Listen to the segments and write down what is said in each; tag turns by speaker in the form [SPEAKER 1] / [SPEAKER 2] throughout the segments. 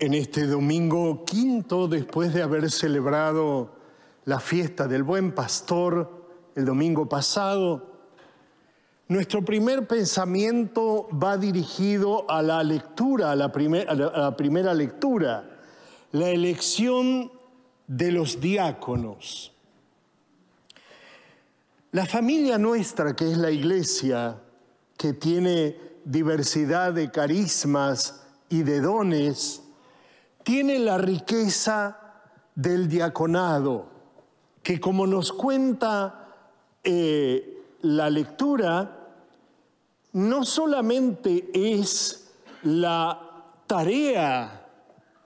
[SPEAKER 1] en este domingo quinto, después de haber celebrado la fiesta del buen pastor el domingo pasado, nuestro primer pensamiento va dirigido a la lectura, a la, primera lectura, la elección de los diáconos. La familia nuestra, que es la iglesia, que tiene diversidad de carismas y de dones, tiene la riqueza del diaconado, que como nos cuenta eh, la lectura, no solamente es la tarea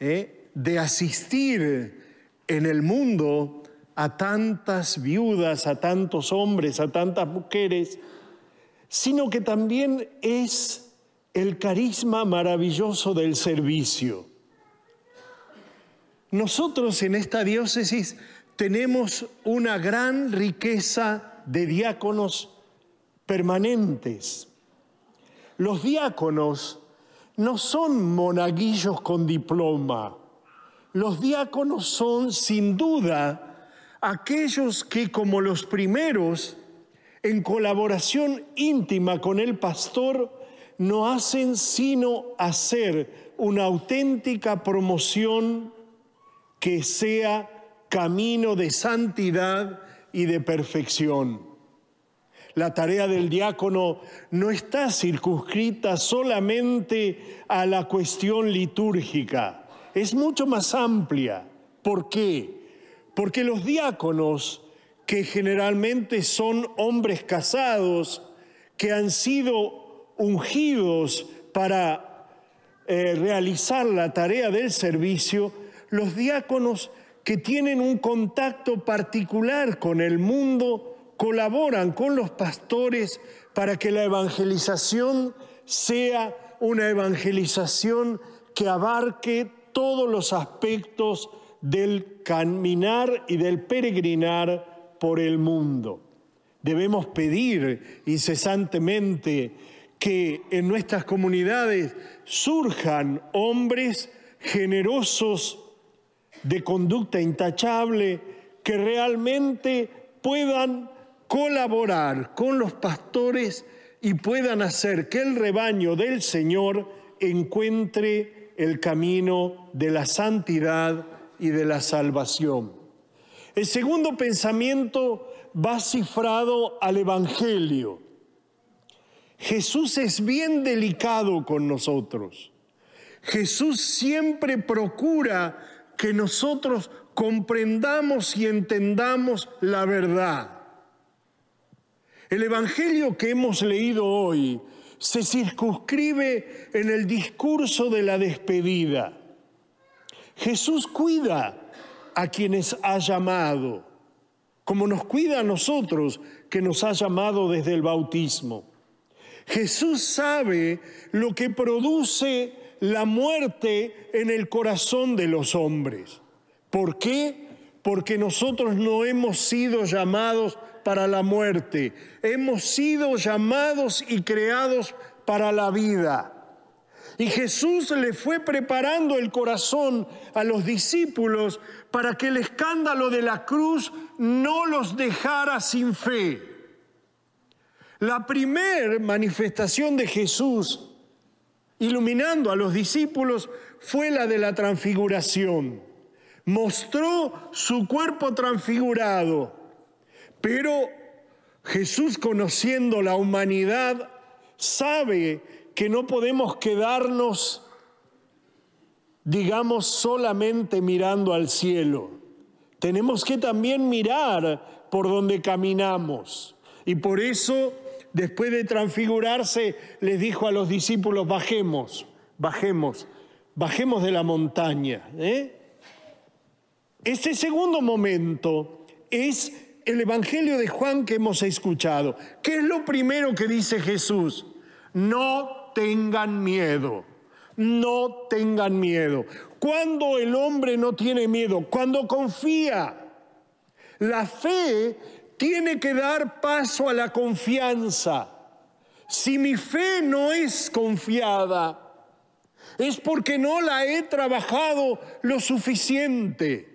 [SPEAKER 1] eh, de asistir en el mundo a tantas viudas, a tantos hombres, a tantas mujeres, sino que también es el carisma maravilloso del servicio. Nosotros en esta diócesis tenemos una gran riqueza de diáconos permanentes. Los diáconos no son monaguillos con diploma. Los diáconos son sin duda aquellos que como los primeros, en colaboración íntima con el pastor, no hacen sino hacer una auténtica promoción que sea camino de santidad y de perfección. La tarea del diácono no está circunscrita solamente a la cuestión litúrgica, es mucho más amplia. ¿Por qué? Porque los diáconos, que generalmente son hombres casados, que han sido ungidos para eh, realizar la tarea del servicio, los diáconos que tienen un contacto particular con el mundo colaboran con los pastores para que la evangelización sea una evangelización que abarque todos los aspectos del caminar y del peregrinar por el mundo. Debemos pedir incesantemente que en nuestras comunidades surjan hombres generosos de conducta intachable que realmente puedan colaborar con los pastores y puedan hacer que el rebaño del Señor encuentre el camino de la santidad y de la salvación. El segundo pensamiento va cifrado al Evangelio. Jesús es bien delicado con nosotros. Jesús siempre procura que nosotros comprendamos y entendamos la verdad. El Evangelio que hemos leído hoy se circunscribe en el discurso de la despedida. Jesús cuida a quienes ha llamado, como nos cuida a nosotros que nos ha llamado desde el bautismo. Jesús sabe lo que produce la muerte en el corazón de los hombres. ¿Por qué? Porque nosotros no hemos sido llamados para la muerte, hemos sido llamados y creados para la vida. Y Jesús le fue preparando el corazón a los discípulos para que el escándalo de la cruz no los dejara sin fe. La primer manifestación de Jesús iluminando a los discípulos fue la de la transfiguración. Mostró su cuerpo transfigurado, pero Jesús conociendo la humanidad sabe que no podemos quedarnos, digamos, solamente mirando al cielo. Tenemos que también mirar por donde caminamos. Y por eso después de transfigurarse, les dijo a los discípulos, bajemos, bajemos, bajemos de la montaña. ¿eh? Este segundo momento es el Evangelio de Juan que hemos escuchado. ¿Qué es lo primero que dice Jesús? No tengan miedo, no tengan miedo. Cuando el hombre no tiene miedo, cuando confía, la fe tiene que dar paso a la confianza. Si mi fe no es confiada, Es porque no la he trabajado lo suficiente.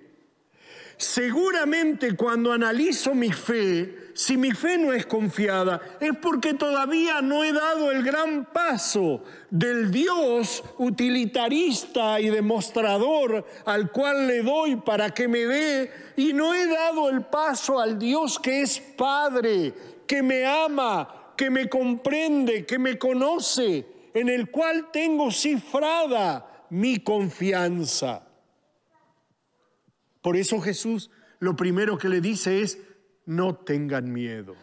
[SPEAKER 1] Seguramente cuando analizo mi fe, si mi fe no es confiada, es porque todavía no he dado el gran paso del Dios utilitarista y demostrador al cual le doy para que me dé, y no he dado el paso al Dios que es Padre, que me ama, que me comprende, que me conoce, en el cual tengo cifrada mi confianza. Por eso Jesús lo primero que le dice es, no tengan miedo.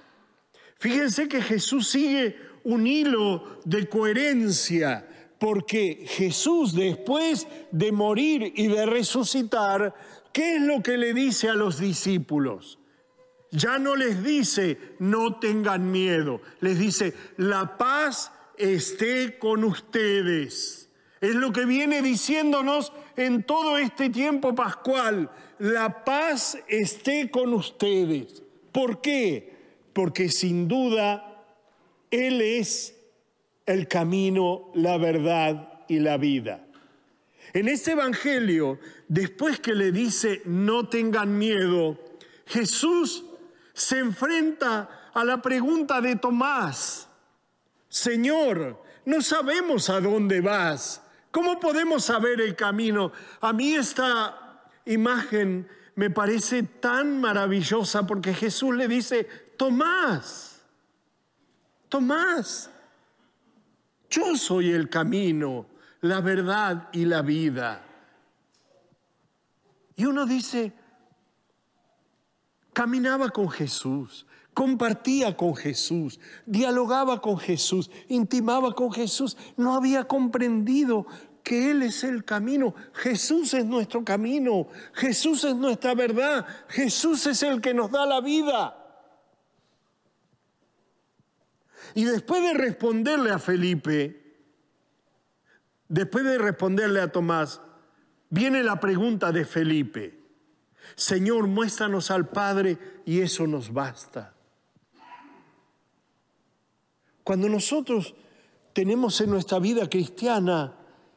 [SPEAKER 1] Fíjense que Jesús sigue un hilo de coherencia, porque Jesús después de morir y de resucitar, ¿qué es lo que le dice a los discípulos? Ya no les dice, no tengan miedo, les dice, la paz esté con ustedes. Es lo que viene diciéndonos en todo este tiempo pascual la paz esté con ustedes. ¿Por qué? Porque sin duda Él es el camino, la verdad y la vida. En este Evangelio, después que le dice no tengan miedo, Jesús se enfrenta a la pregunta de Tomás, Señor, no sabemos a dónde vas, ¿cómo podemos saber el camino? A mí esta imagen me parece tan maravillosa porque Jesús le dice, Tomás, Tomás, yo soy el camino, la verdad y la vida. Y uno dice, caminaba con Jesús, compartía con Jesús, dialogaba con Jesús, intimaba con Jesús, no había comprendido que Él es el camino. Jesús es nuestro camino. Jesús es nuestra verdad. Jesús es el que nos da la vida. Y después de responderle a Felipe, después de responderle a Tomás, viene la pregunta de Felipe. Señor, muéstranos al Padre y eso nos basta. Cuando nosotros tenemos en nuestra vida cristiana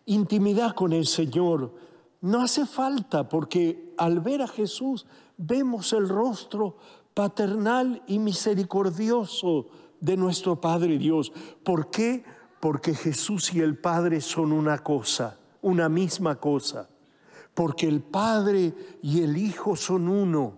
[SPEAKER 1] intimidad con el Señor. No hace falta porque al ver a Jesús vemos el rostro paternal y misericordioso de nuestro Padre Dios. ¿Por qué? Porque Jesús y el Padre son una cosa, una misma cosa. Porque el Padre y el Hijo son uno.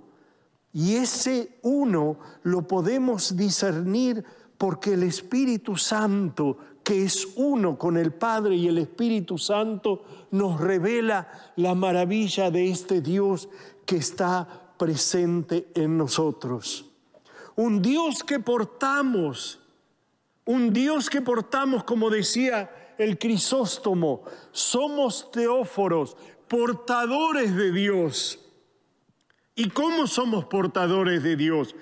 [SPEAKER 1] Y ese uno lo podemos discernir porque el Espíritu Santo que es uno con el Padre y el Espíritu Santo, nos revela la maravilla de este Dios que está presente en nosotros. Un Dios que portamos, un Dios que portamos, como decía el Crisóstomo, somos teóforos, portadores de Dios. ¿Y cómo somos portadores de Dios?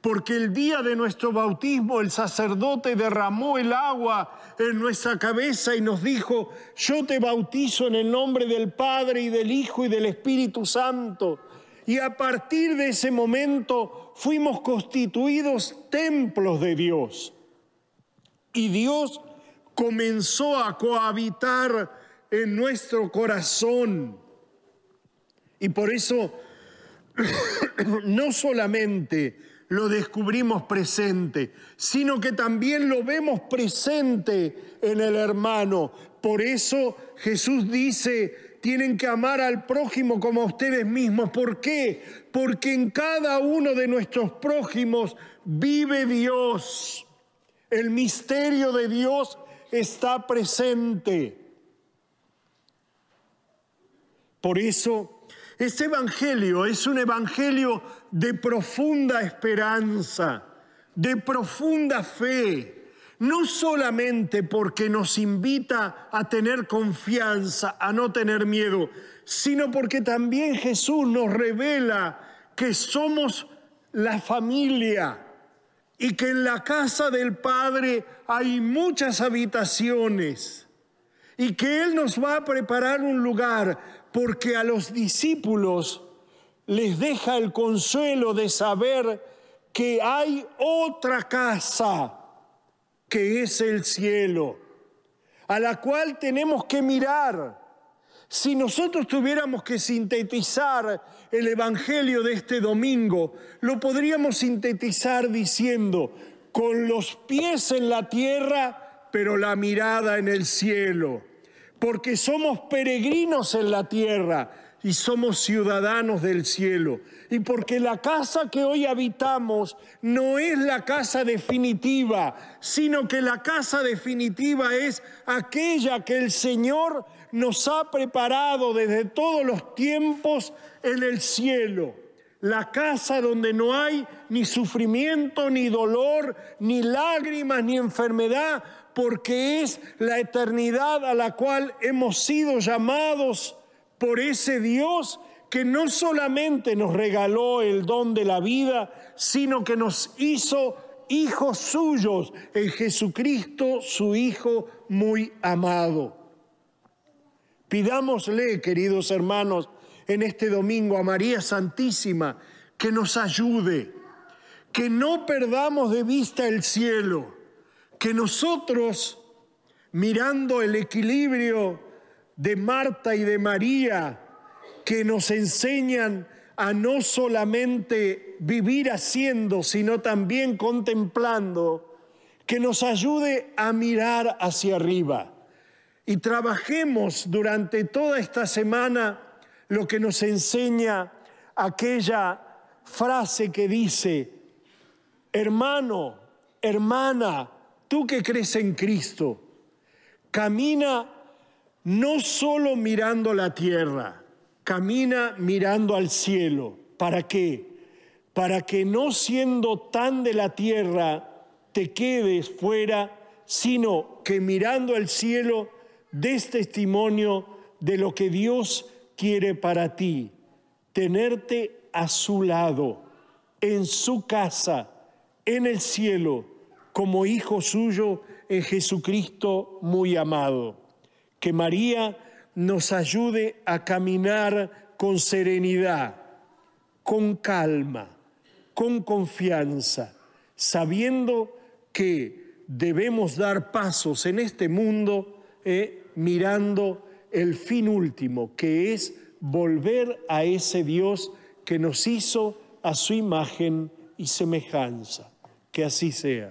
[SPEAKER 1] porque el día de nuestro bautismo el sacerdote derramó el agua en nuestra cabeza y nos dijo, yo te bautizo en el nombre del Padre y del Hijo y del Espíritu Santo. Y a partir de ese momento fuimos constituidos templos de Dios. Y Dios comenzó a cohabitar en nuestro corazón. Y por eso no solamente lo descubrimos presente, sino que también lo vemos presente en el hermano. Por eso Jesús dice, tienen que amar al prójimo como a ustedes mismos. ¿Por qué? Porque en cada uno de nuestros prójimos vive Dios. El misterio de Dios está presente. Por eso este Evangelio es un Evangelio de profunda esperanza, de profunda fe, no solamente porque nos invita a tener confianza, a no tener miedo, sino porque también Jesús nos revela que somos la familia y que en la casa del Padre hay muchas habitaciones y que Él nos va a preparar un lugar porque a los discípulos les deja el consuelo de saber que hay otra casa que es el cielo. a la cual tenemos que mirar. Si nosotros tuviéramos que sintetizar el Evangelio de este domingo, lo podríamos sintetizar diciendo, con los pies en la tierra, pero la mirada en el cielo, porque somos peregrinos en la tierra y somos ciudadanos del cielo. Y porque la casa que hoy habitamos no es la casa definitiva, sino que la casa definitiva es aquella que el Señor nos ha preparado desde todos los tiempos en el cielo. La casa donde no hay ni sufrimiento, ni dolor, ni lágrimas, ni enfermedad, porque es la eternidad a la cual hemos sido llamados por ese Dios que no solamente nos regaló el don de la vida, sino que nos hizo hijos suyos en Jesucristo, su Hijo muy amado. Pidámosle, queridos hermanos, en este domingo a María Santísima que nos ayude, que no perdamos de vista el cielo, que nosotros, mirando el equilibrio de Marta y de María que nos enseñan a no solamente vivir haciendo, sino también contemplando, que nos ayude a mirar hacia arriba. Y trabajemos durante toda esta semana lo que nos enseña aquella frase que dice, hermano, hermana, tú que crees en Cristo, camina no solo mirando la tierra, camina mirando al cielo. ¿Para qué? Para que no siendo tan de la tierra te quedes fuera, sino que mirando al cielo des testimonio de lo que Dios quiere para ti, tenerte a su lado, en su casa, en el cielo, como hijo suyo en Jesucristo muy amado que María nos ayude a caminar con serenidad, con calma, con confianza, sabiendo que debemos dar pasos en este mundo eh, mirando el fin último, que es volver a ese Dios que nos hizo a su imagen y semejanza. Que así sea.